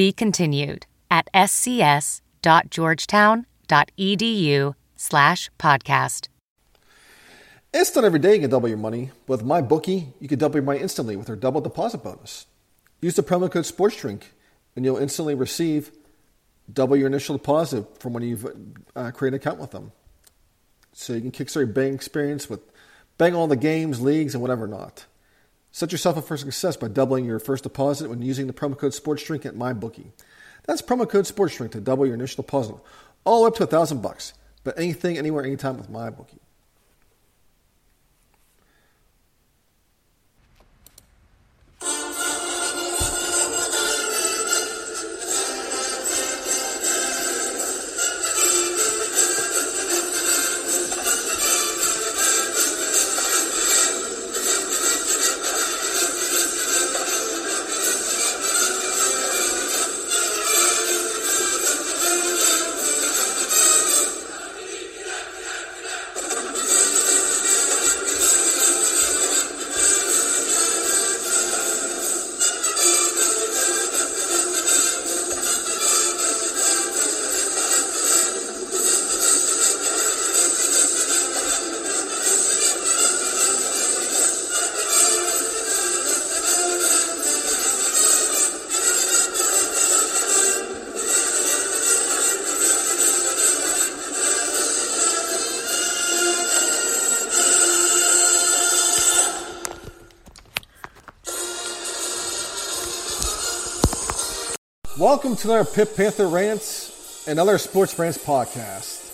Be continued at scs.georgetown.edu slash podcast. It's not every day you can double your money. With my bookie, you can double your money instantly with their double deposit bonus. Use the promo code SportsDrink, and you'll instantly receive double your initial deposit from when you've uh, created an account with them. So you can kickstart your betting experience with betting all the games, leagues, and whatever not. Set yourself up for success by doubling your first deposit when using the promo code SportsDrink at MyBookie. That's promo code SportsDrink to double your initial deposit, all up to a thousand bucks. But anything, anywhere, anytime with MyBookie. Welcome to our Pitt Panther Rants and other Sports Rants podcast.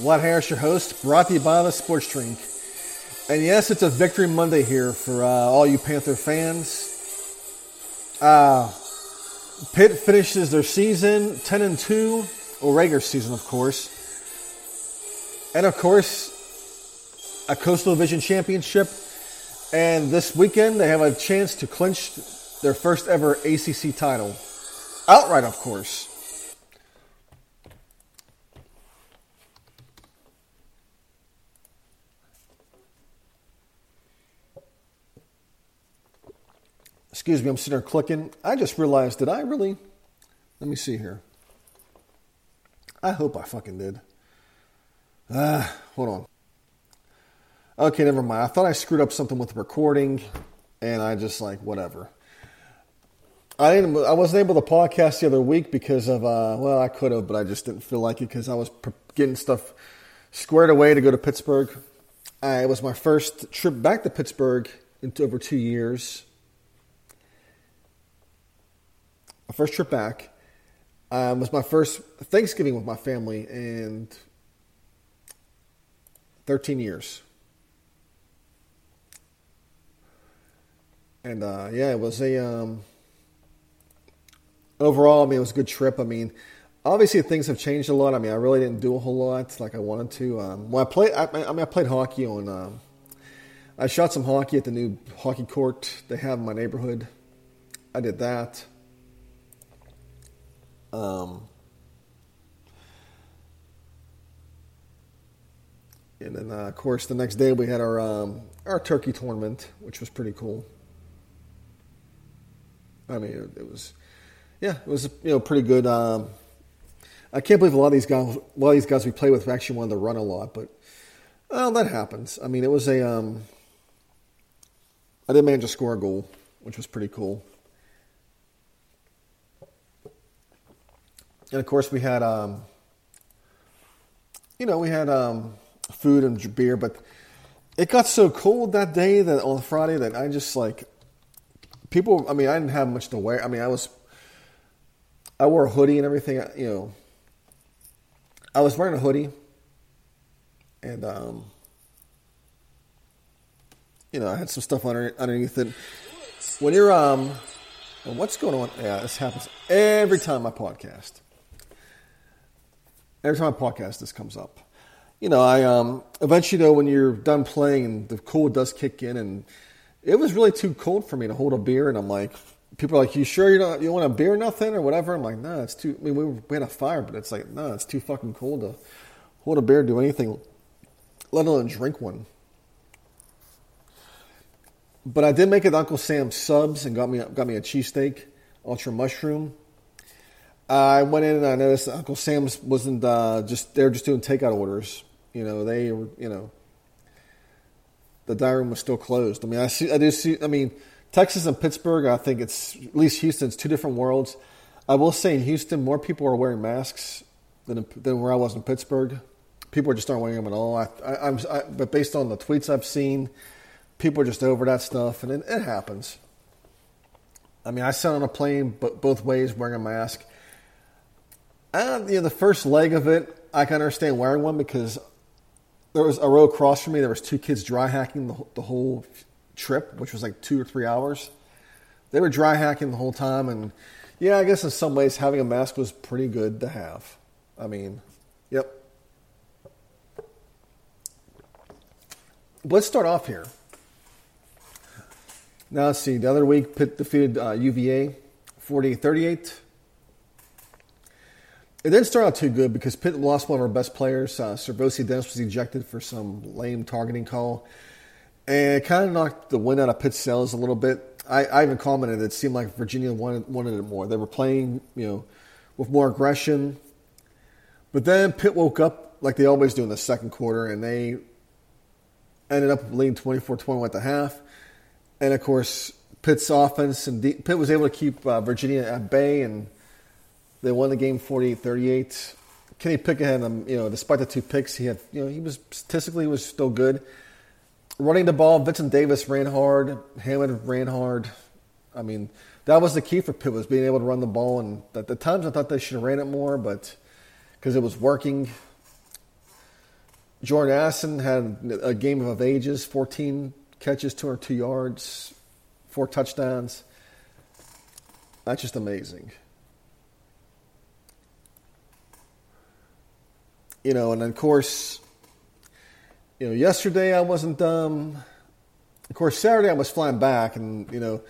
Vlad Harris, your host, brought to you by the Sports Drink. And yes, it's a Victory Monday here for uh, all you Panther fans. Uh, Pitt finishes their season 10 and 2, or regular season, of course. And of course, a Coastal Division championship. And this weekend, they have a chance to clinch their first ever ACC title. Outright, of course. Excuse me, I'm sitting there clicking. I just realized, did I really? Let me see here. I hope I fucking did. Ah, uh, hold on. Okay, never mind. I thought I screwed up something with the recording, and I just like, whatever. I didn't. I wasn't able to podcast the other week because of uh, well, I could have, but I just didn't feel like it because I was getting stuff squared away to go to Pittsburgh. Uh, it was my first trip back to Pittsburgh in over two years. My first trip back um, was my first Thanksgiving with my family in 13 years. And uh, yeah, it was a. Um, overall, I mean, it was a good trip. I mean, obviously things have changed a lot. I mean, I really didn't do a whole lot like I wanted to. Um, when I played, I, I, mean, I played hockey on. Um, I shot some hockey at the new hockey court they have in my neighborhood. I did that. Um, and then, uh, of course, the next day we had our um, our turkey tournament, which was pretty cool. I mean, it, it was yeah, it was you know pretty good. Um, I can't believe a lot of these guys, a lot of these guys we play with actually wanted to run a lot, but well, that happens. I mean, it was a. Um, I did manage to score a goal, which was pretty cool. And of course, we had, um, you know, we had um, food and beer, but it got so cold that day that on Friday that I just like people. I mean, I didn't have much to wear. I mean, I was I wore a hoodie and everything. You know, I was wearing a hoodie, and um, you know, I had some stuff under, underneath it. When you're um, what's going on? Yeah, this happens every time I podcast. Every time I podcast, this comes up. You know, I um, eventually though, when you're done playing and the cold does kick in, and it was really too cold for me to hold a beer, and I'm like, people are like, "You sure you don't you want a beer, or nothing, or whatever?" I'm like, "No, it's too." I mean, we, we had a fire, but it's like, no, it's too fucking cold to hold a beer, do anything, let alone drink one. But I did make it Uncle Sam's subs and got me got me a cheesesteak, ultra mushroom. I went in and I noticed Uncle Sam's wasn't uh, just they're just doing takeout orders. You know, they were you know the dining room was still closed. I mean, I see I do see. I mean, Texas and Pittsburgh. I think it's at least Houston's two different worlds. I will say in Houston, more people are wearing masks than than where I was in Pittsburgh. People just aren't wearing them at all. I, I, I, but based on the tweets I've seen people are just over that stuff, and it, it happens. I mean, I sat on a plane both ways wearing a mask. And, you know, the first leg of it, I can understand wearing one because there was a row across from me. There was two kids dry hacking the, the whole trip, which was like two or three hours. They were dry hacking the whole time, and yeah, I guess in some ways having a mask was pretty good to have. I mean, yep. let's start off here. Now let's see. The other week, Pitt defeated uh, UVA 48-38. It didn't start out too good because Pitt lost one of our best players. Uh, SirVocea Dennis was ejected for some lame targeting call. And it kind of knocked the wind out of Pitt's sails a little bit. I, I even commented it seemed like Virginia wanted, wanted it more. They were playing, you know, with more aggression. But then Pitt woke up like they always do in the second quarter, and they ended up leading 24-21 at the half. And of course, Pitt's offense and De- Pitt was able to keep uh, Virginia at bay, and they won the game 48-38. Kenny Pickett had, um, you know, despite the two picks, he had, you know, he was statistically he was still good. Running the ball, Vincent Davis ran hard, Hammond ran hard. I mean, that was the key for Pitt was being able to run the ball. And at the times, I thought they should have ran it more, but because it was working. Jordan Addison had a game of ages, 14 catches, 202 yards, four touchdowns. That's just amazing. You know, and of course, you know, yesterday I wasn't. Um, of course, Saturday I was flying back, and you know,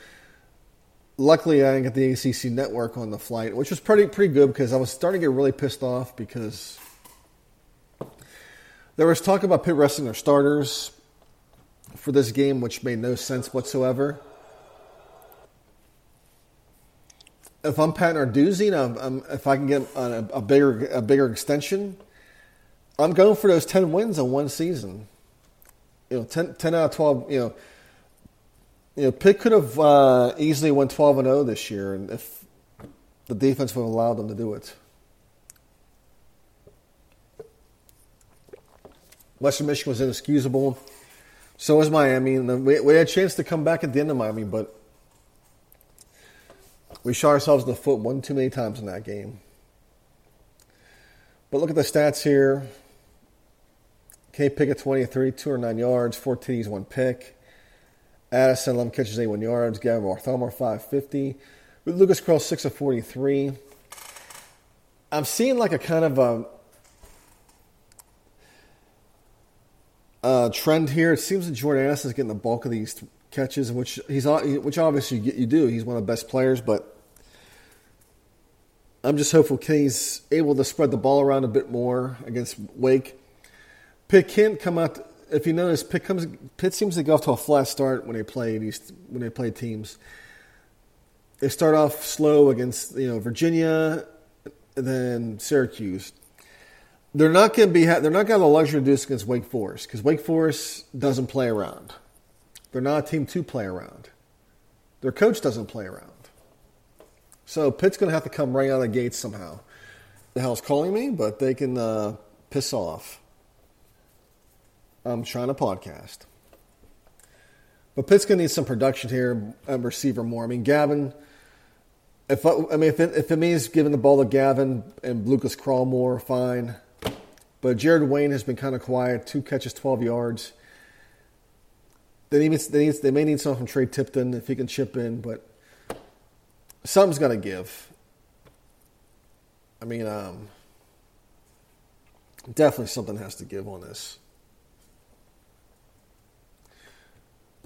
luckily I didn't get the ACC network on the flight, which was pretty pretty good because I was starting to get really pissed off because there was talk about Pitt resting their starters for this game, which made no sense whatsoever. If I'm Pat Narduzzi, I'm, if I can get a, a, bigger a bigger extension, I'm going for those ten wins in one season. You know, 10, 10 out of twelve. You know, you know, Pitt could have uh, easily won twelve and zero oh this year, if the defense would have allowed them to do it. Western Michigan was inexcusable. So was Miami. We, we had a chance to come back at the end of Miami, but we shot ourselves in the foot one too many times in that game. But look at the stats here. Kenny Pickett 23, 209 yards, 4 TDs, 1 pick. Addison, 11 catches, 81 yards. Gavin Bartholomew, 550. With Lucas Krull, 6 of 43. I'm seeing like a kind of a uh, trend here. It seems that Jordan Addison is getting the bulk of these catches, which he's which obviously you do. He's one of the best players, but I'm just hopeful Kenny's able to spread the ball around a bit more against Wake. Pitt can't come out. If you notice, Pitt comes. Pitt seems to go off to a flat start when they play these when they play teams. They start off slow against you know Virginia, then Syracuse they're not going to be they're not going to have the luxury to do this against Wake Forest because Wake Forest doesn't play around. They're not a team to play around. Their coach doesn't play around. So Pitt's going to have to come right out of the gates somehow. The hell's calling me, but they can uh, piss off. I'm trying to podcast. But Pitt's going to need some production here and receiver more. I mean, Gavin. If I, I mean, if it, if it means giving the ball to Gavin and Lucas Krull more, fine. But Jared Wayne has been kind of quiet. Two catches, 12 yards. They, need, they, need, they may need something from Trey Tipton if he can chip in. But something's got to give. I mean, um, definitely something has to give on this.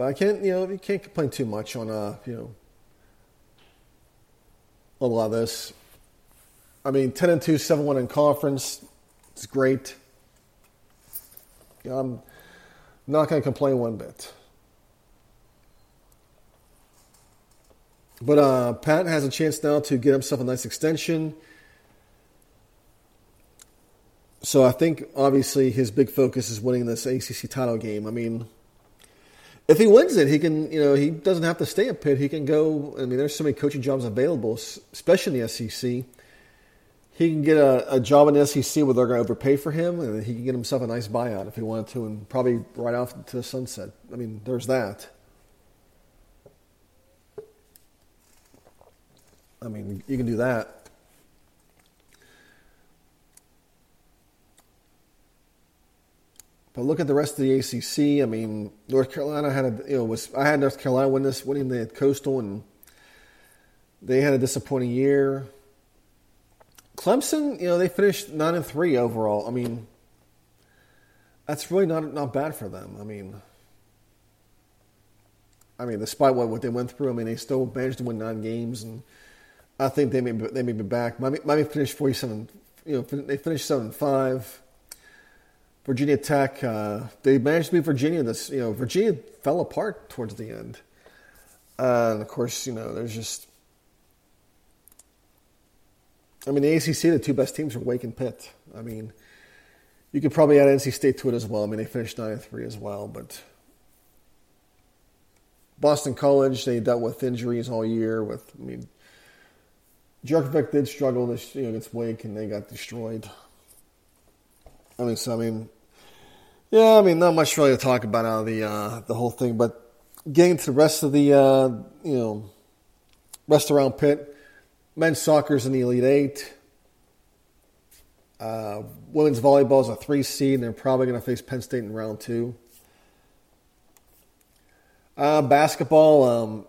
But I can't, you know, you can't complain too much on, uh, you know, a lot of this. I mean, 10 and 2, 7 1 in conference. It's great. I'm not going to complain one bit. But uh, Pat has a chance now to get himself a nice extension. So I think obviously his big focus is winning this ACC title game. I mean, if he wins it, he can, you know, he doesn't have to stay at Pitt. He can go. I mean, there's so many coaching jobs available, especially in the SEC. He can get a, a job in the SEC where they're going to overpay for him, and he can get himself a nice buyout if he wanted to, and probably right off to the sunset. I mean, there's that. I mean, you can do that. But look at the rest of the ACC. I mean, North Carolina had a you know was I had North Carolina win this winning the Coastal, and they had a disappointing year. Clemson, you know, they finished nine and three overall. I mean, that's really not not bad for them. I mean, I mean, despite what, what they went through, I mean, they still managed to win nine games, and I think they may they may be back. Miami, Miami finished forty seven. You know, they finished seven five. Virginia Tech, uh, they managed to beat Virginia. This, you know, Virginia fell apart towards the end, uh, and of course, you know, there's just. I mean, the ACC, the two best teams are Wake and Pitt. I mean, you could probably add NC State to it as well. I mean, they finished nine three as well, but Boston College, they dealt with injuries all year. With I mean, Jurkovec did struggle this, you know, against Wake, and they got destroyed. I mean, so I mean, yeah, I mean, not much really to talk about out of the uh, the whole thing, but getting to the rest of the uh, you know rest around pit, men's soccer's in the Elite Eight. Uh, women's volleyball is a three seed, and they're probably going to face Penn State in round two. Uh, basketball, um,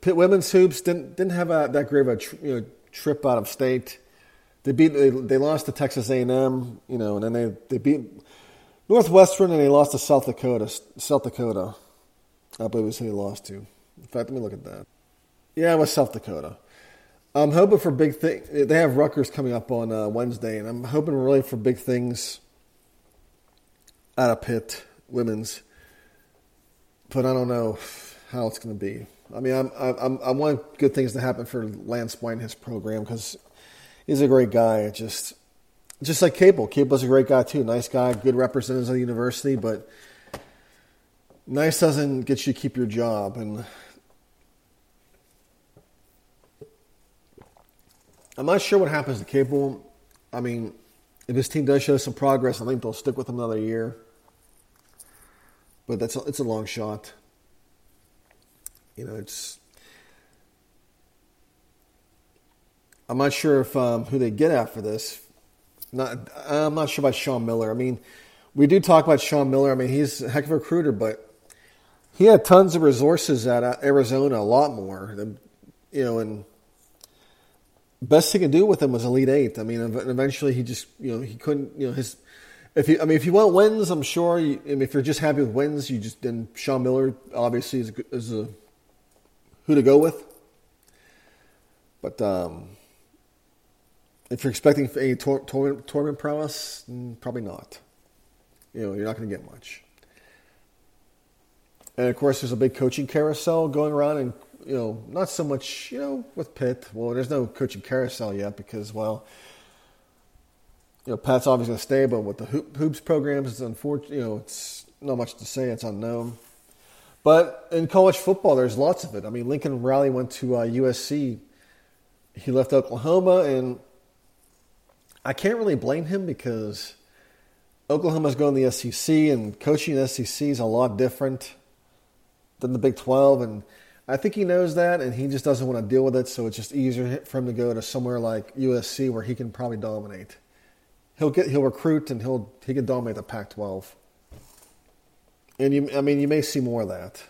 Pitt women's hoops didn't didn't have a, that great of a tr- you know, trip out of state. They beat they, they lost to Texas A and M, you know, and then they, they beat Northwestern and they lost to South Dakota. South Dakota, I believe was who they lost to. In fact, let me look at that. Yeah, it was South Dakota. I'm hoping for big things. They have Rutgers coming up on uh, Wednesday, and I'm hoping really for big things out of Pitt women's. But I don't know how it's going to be. I mean, I'm, I'm, I want good things to happen for Lance White and his program because he's a great guy. Just just like Capel. Capel's a great guy too. Nice guy, good representative of the university, but nice doesn't get you to keep your job. And I'm not sure what happens to Capel. I mean, if his team does show some progress, I think they'll stick with him another year. But that's a, it's a long shot. You know, it's I'm not sure if um, who they get after this. Not, I'm not sure about Sean Miller. I mean, we do talk about Sean Miller. I mean, he's a heck of a recruiter, but he had tons of resources at uh, Arizona, a lot more. Than, you know, and best he could do with him was Elite Eight. I mean, eventually he just, you know, he couldn't, you know, his. If you, I mean, if you want wins, I'm sure. You, I mean, if you're just happy with wins, you just then Sean Miller obviously is is a who to go with. But um, if you're expecting a tor- tor- tournament prowess, mm, probably not. You know, you're not going to get much. And of course, there's a big coaching carousel going around, and you know, not so much, you know, with Pitt. Well, there's no coaching carousel yet because, well, you know, Pat's obviously going to stay, but with the hoop, hoops programs, it's unfortunate. You know, it's not much to say. It's unknown. But in college football, there's lots of it. I mean, Lincoln Riley went to uh, USC. He left Oklahoma, and I can't really blame him because Oklahoma's going to the SEC, and coaching the SEC is a lot different than the Big 12. And I think he knows that, and he just doesn't want to deal with it. So it's just easier for him to go to somewhere like USC where he can probably dominate. He'll get he'll recruit and he'll he can dominate the Pac-12. And you, I mean, you may see more of that.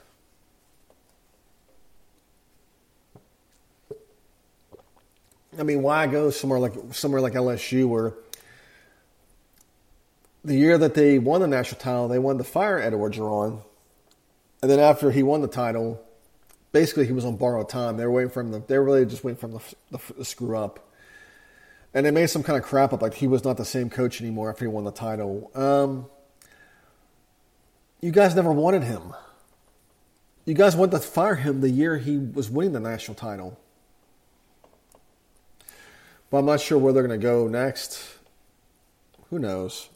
I mean, why go somewhere like somewhere like LSU where the year that they won the national title, they wanted to fire Ed Orgeron, and then after he won the title, basically he was on borrowed time. They were waiting for him. They were really just waiting for to screw up and they made some kind of crap up like he was not the same coach anymore after he won the title. Um, you guys never wanted him. You guys wanted to fire him the year he was winning the national title. But I'm not sure where they're going to go next. Who knows?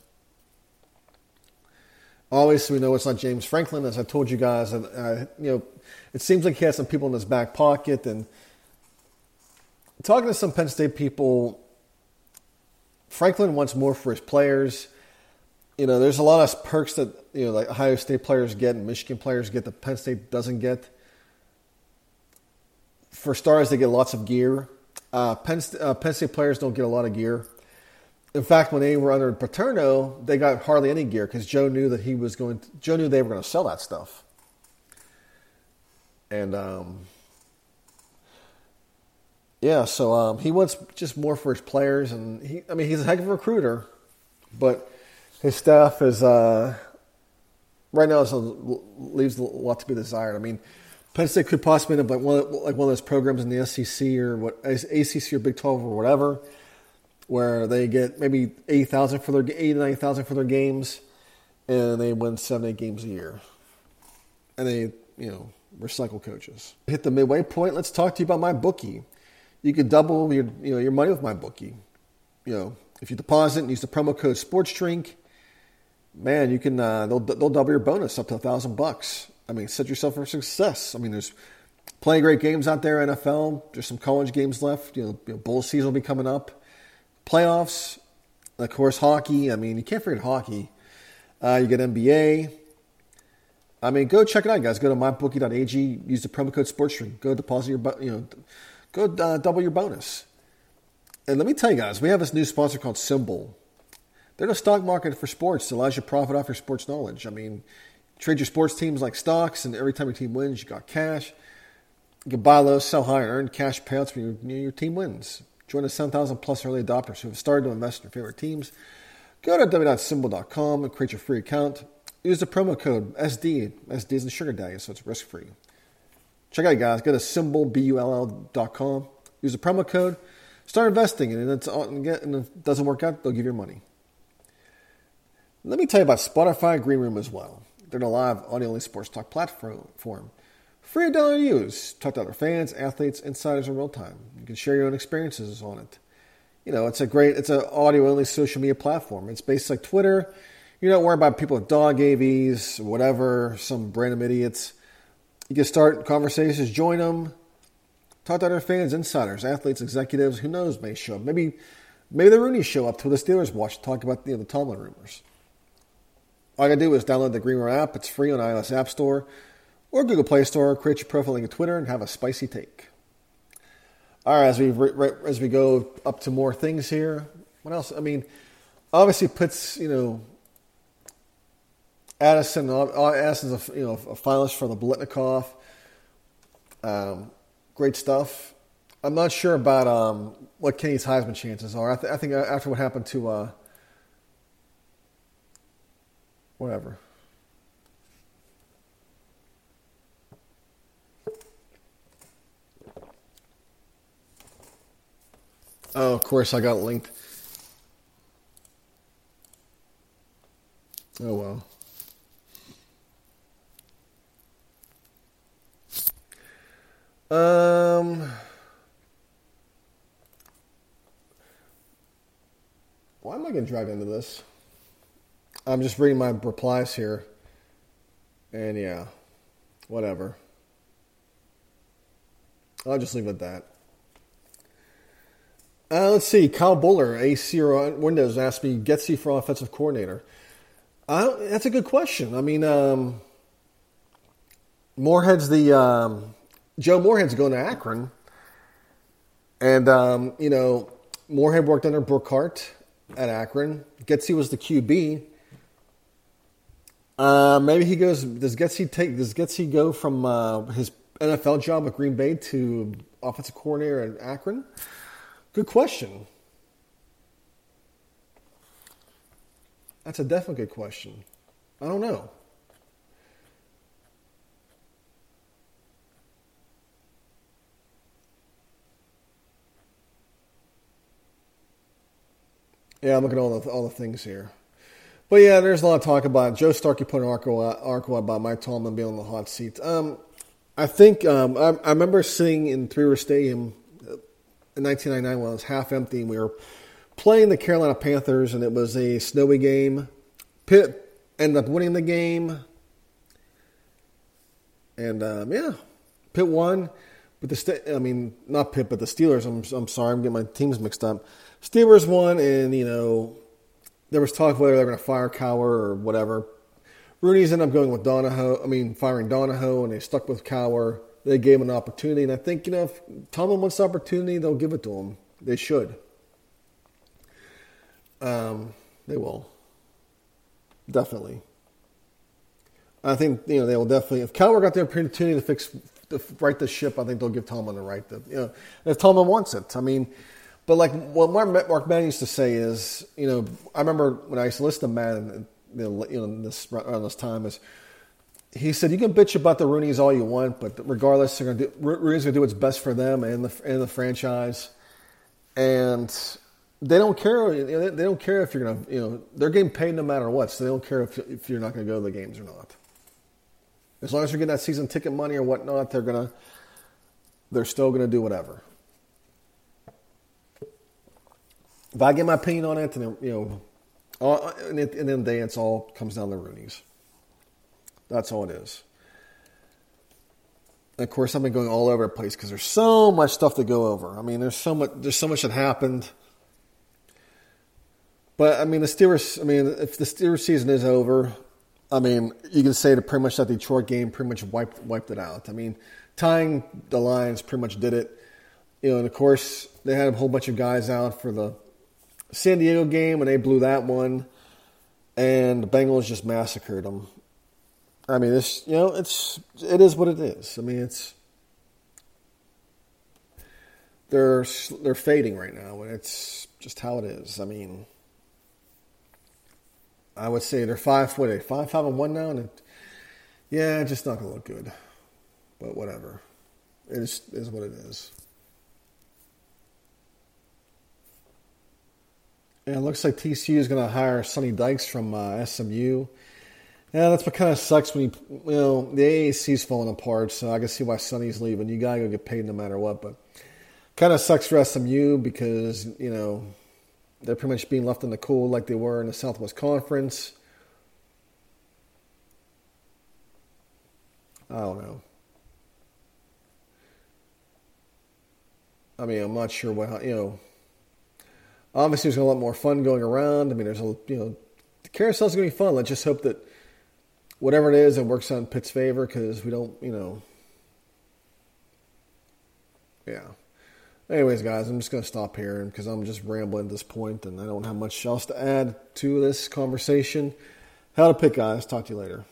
Obviously, we know it's not James Franklin, as I told you guys. And uh, you know, it seems like he has some people in his back pocket. And talking to some Penn State people, Franklin wants more for his players. You know, there's a lot of perks that you know, like Ohio State players get and Michigan players get that Penn State doesn't get. For stars, they get lots of gear. Uh, Penn, uh, Penn State players don't get a lot of gear. In fact, when they were under Paterno, they got hardly any gear because Joe knew that he was going. To, Joe knew they were going to sell that stuff, and um, yeah, so um, he wants just more for his players, and he, I mean, he's a heck of a recruiter, but his staff is uh, right now so leaves a lot to be desired. I mean, Penn State could possibly end up like one of, like one of those programs in the SEC or what ACC or Big Twelve or whatever, where they get maybe eight thousand for their eight nine thousand for their games, and they win seven eight games a year, and they you know recycle coaches. Hit the midway point. Let's talk to you about my bookie you can double your you know your money with my bookie. You know, if you deposit and use the promo code SportsDrink, man, you can uh, they'll they'll double your bonus up to a thousand bucks. I mean, set yourself for success. I mean, there's plenty of great games out there. NFL, there's some college games left. You know, you know bowl season will be coming up. Playoffs, of course, hockey. I mean, you can't forget hockey. Uh, you get NBA. I mean, go check it out, guys. Go to mybookie.ag. Use the promo code SportsDrink. Go deposit your, you know, go uh, double your bonus. And let me tell you guys, we have this new sponsor called SimBull. They're the stock market for sports It allows you to profit off your sports knowledge. I mean, trade your sports teams like stocks, and every time your team wins, you got cash. You can buy low, sell high, earn cash payouts when your, your team wins. Join the 7,000 plus early adopters who have started to invest in your favorite teams. Go to w.simbull.com and create your free account. Use the promo code SD. SD is the sugar daddy, so it's risk free. Check it out, guys. Go to simbull.com. Use the promo code. Start investing, and, it's, and if it doesn't work out, they'll give you your money. Let me tell you about Spotify Green Room as well. They're a live audio-only sports talk platform. Free to download use. Talk to other fans, athletes, insiders in real time. You can share your own experiences on it. You know, it's a great, it's an audio-only social media platform. It's based like Twitter. You're not worried about people with dog AVs, whatever, some random idiots. You can start conversations, join them, talk to other fans, insiders, athletes, executives. Who knows may show up. Maybe maybe the Rooney show up to the Steelers watch talk about you know, the Tomlin rumors. All you gotta do is download the Green Room app. It's free on iOS App Store or Google Play Store. Create your profile link on Twitter and have a spicy take. All right, as we as we go up to more things here, what else? I mean, obviously puts you know Addison, Addison's a, you know, a finalist for the Biletnikoff. Um, great stuff. I'm not sure about um, what Kenny's Heisman chances are. I, th- I, think after what happened to uh, whatever. Oh, of course, I got linked. Oh well. Um, why am I getting dragged into this? I'm just reading my replies here. And yeah, whatever. I'll just leave it at that. Uh, let's see. Kyle Boller, AC or Windows, asked me, Getsy for offensive coordinator. that's a good question. I mean, um, Moorhead's the um, Joe Moorhead's going to Akron, and um, you know Moorhead worked under Brookhart at Akron. Getsy was the QB. Uh, maybe he goes. Does Getsy take? Does Getsy go from uh, his NFL job at Green Bay to offensive coordinator at Akron? Good question. That's a definitely good question. I don't know. Yeah, I'm looking at all the all the things here. But yeah, there's a lot of talk about it. Joe Starkey put an article, article about Mike Tomlin being on the hot seat. Um, I think um, I, I, remember sitting in Three River Stadium in 1999 when it was half empty, and we were playing the Carolina Panthers, and it was a snowy game. Pitt ended up winning the game, and um, yeah, Pitt won. But the I mean, not Pitt, but the Steelers. I'm I'm sorry, I'm getting my teams mixed up. Steelers won, and you know there was talk whether they're going to fire Cowher or whatever. Rooney's ended up going with Donahoe. I mean, firing Donahoe, and they stuck with Cowher. They gave him an opportunity, and I think you know if Tomlin wants the opportunity, they'll give it to him. They should. Um, they will. Definitely. I think you know they will definitely. If Cowher got the opportunity to fix, to right the ship, I think they'll give Tomlin the right. To, you know, if Tomlin wants it, I mean, but like what Mark Madden used to say is, you know, I remember when I used to listen to Madden, you know, this around this time is, he said you can bitch about the Rooneys all you want, but regardless, they're gonna do, Rooney's gonna do what's best for them and the and the franchise, and they don't care. They don't care if you're gonna, you know, they're getting paid no matter what, so they don't care if if you're not gonna go to the games or not. As long as you're getting that season ticket money or whatnot, they're gonna, they're still gonna do whatever. If I get my opinion on it, then you know, and, then the day it's all comes down to the Rooney's. That's all it is. And of course, I've been going all over the place because there's so much stuff to go over. I mean, there's so much. There's so much that happened. But I mean, the Steelers. I mean, if the Steelers season is over, I mean, you can say that pretty much that Detroit game pretty much wiped wiped it out. I mean, tying the Lions pretty much did it. You know, and of course, they had a whole bunch of guys out for the San Diego game when they blew that one, and the Bengals just massacred them. I mean, this you know it's it is what it is. I mean, it's they're they're fading right now, and it's just how it is. I mean, I would say they're five what are they five five and one now, and it, yeah, just not gonna look good. But whatever, it is, is what it is. It looks like TCU is going to hire Sonny Dykes from uh, SMU. Yeah, that's what kind of sucks when you, you know, the AAC's falling apart, so I can see why Sonny's leaving. You got to go get paid no matter what, but kind of sucks for SMU because, you know, they're pretty much being left in the cold like they were in the Southwest Conference. I don't know. I mean, I'm not sure what, you know, Obviously, there's a lot more fun going around. I mean, there's a you know, the carousel's gonna be fun. Let's just hope that whatever it is, it works on Pitt's favor because we don't, you know, yeah. Anyways, guys, I'm just gonna stop here because I'm just rambling at this point, and I don't have much else to add to this conversation. How to pick, guys. Talk to you later.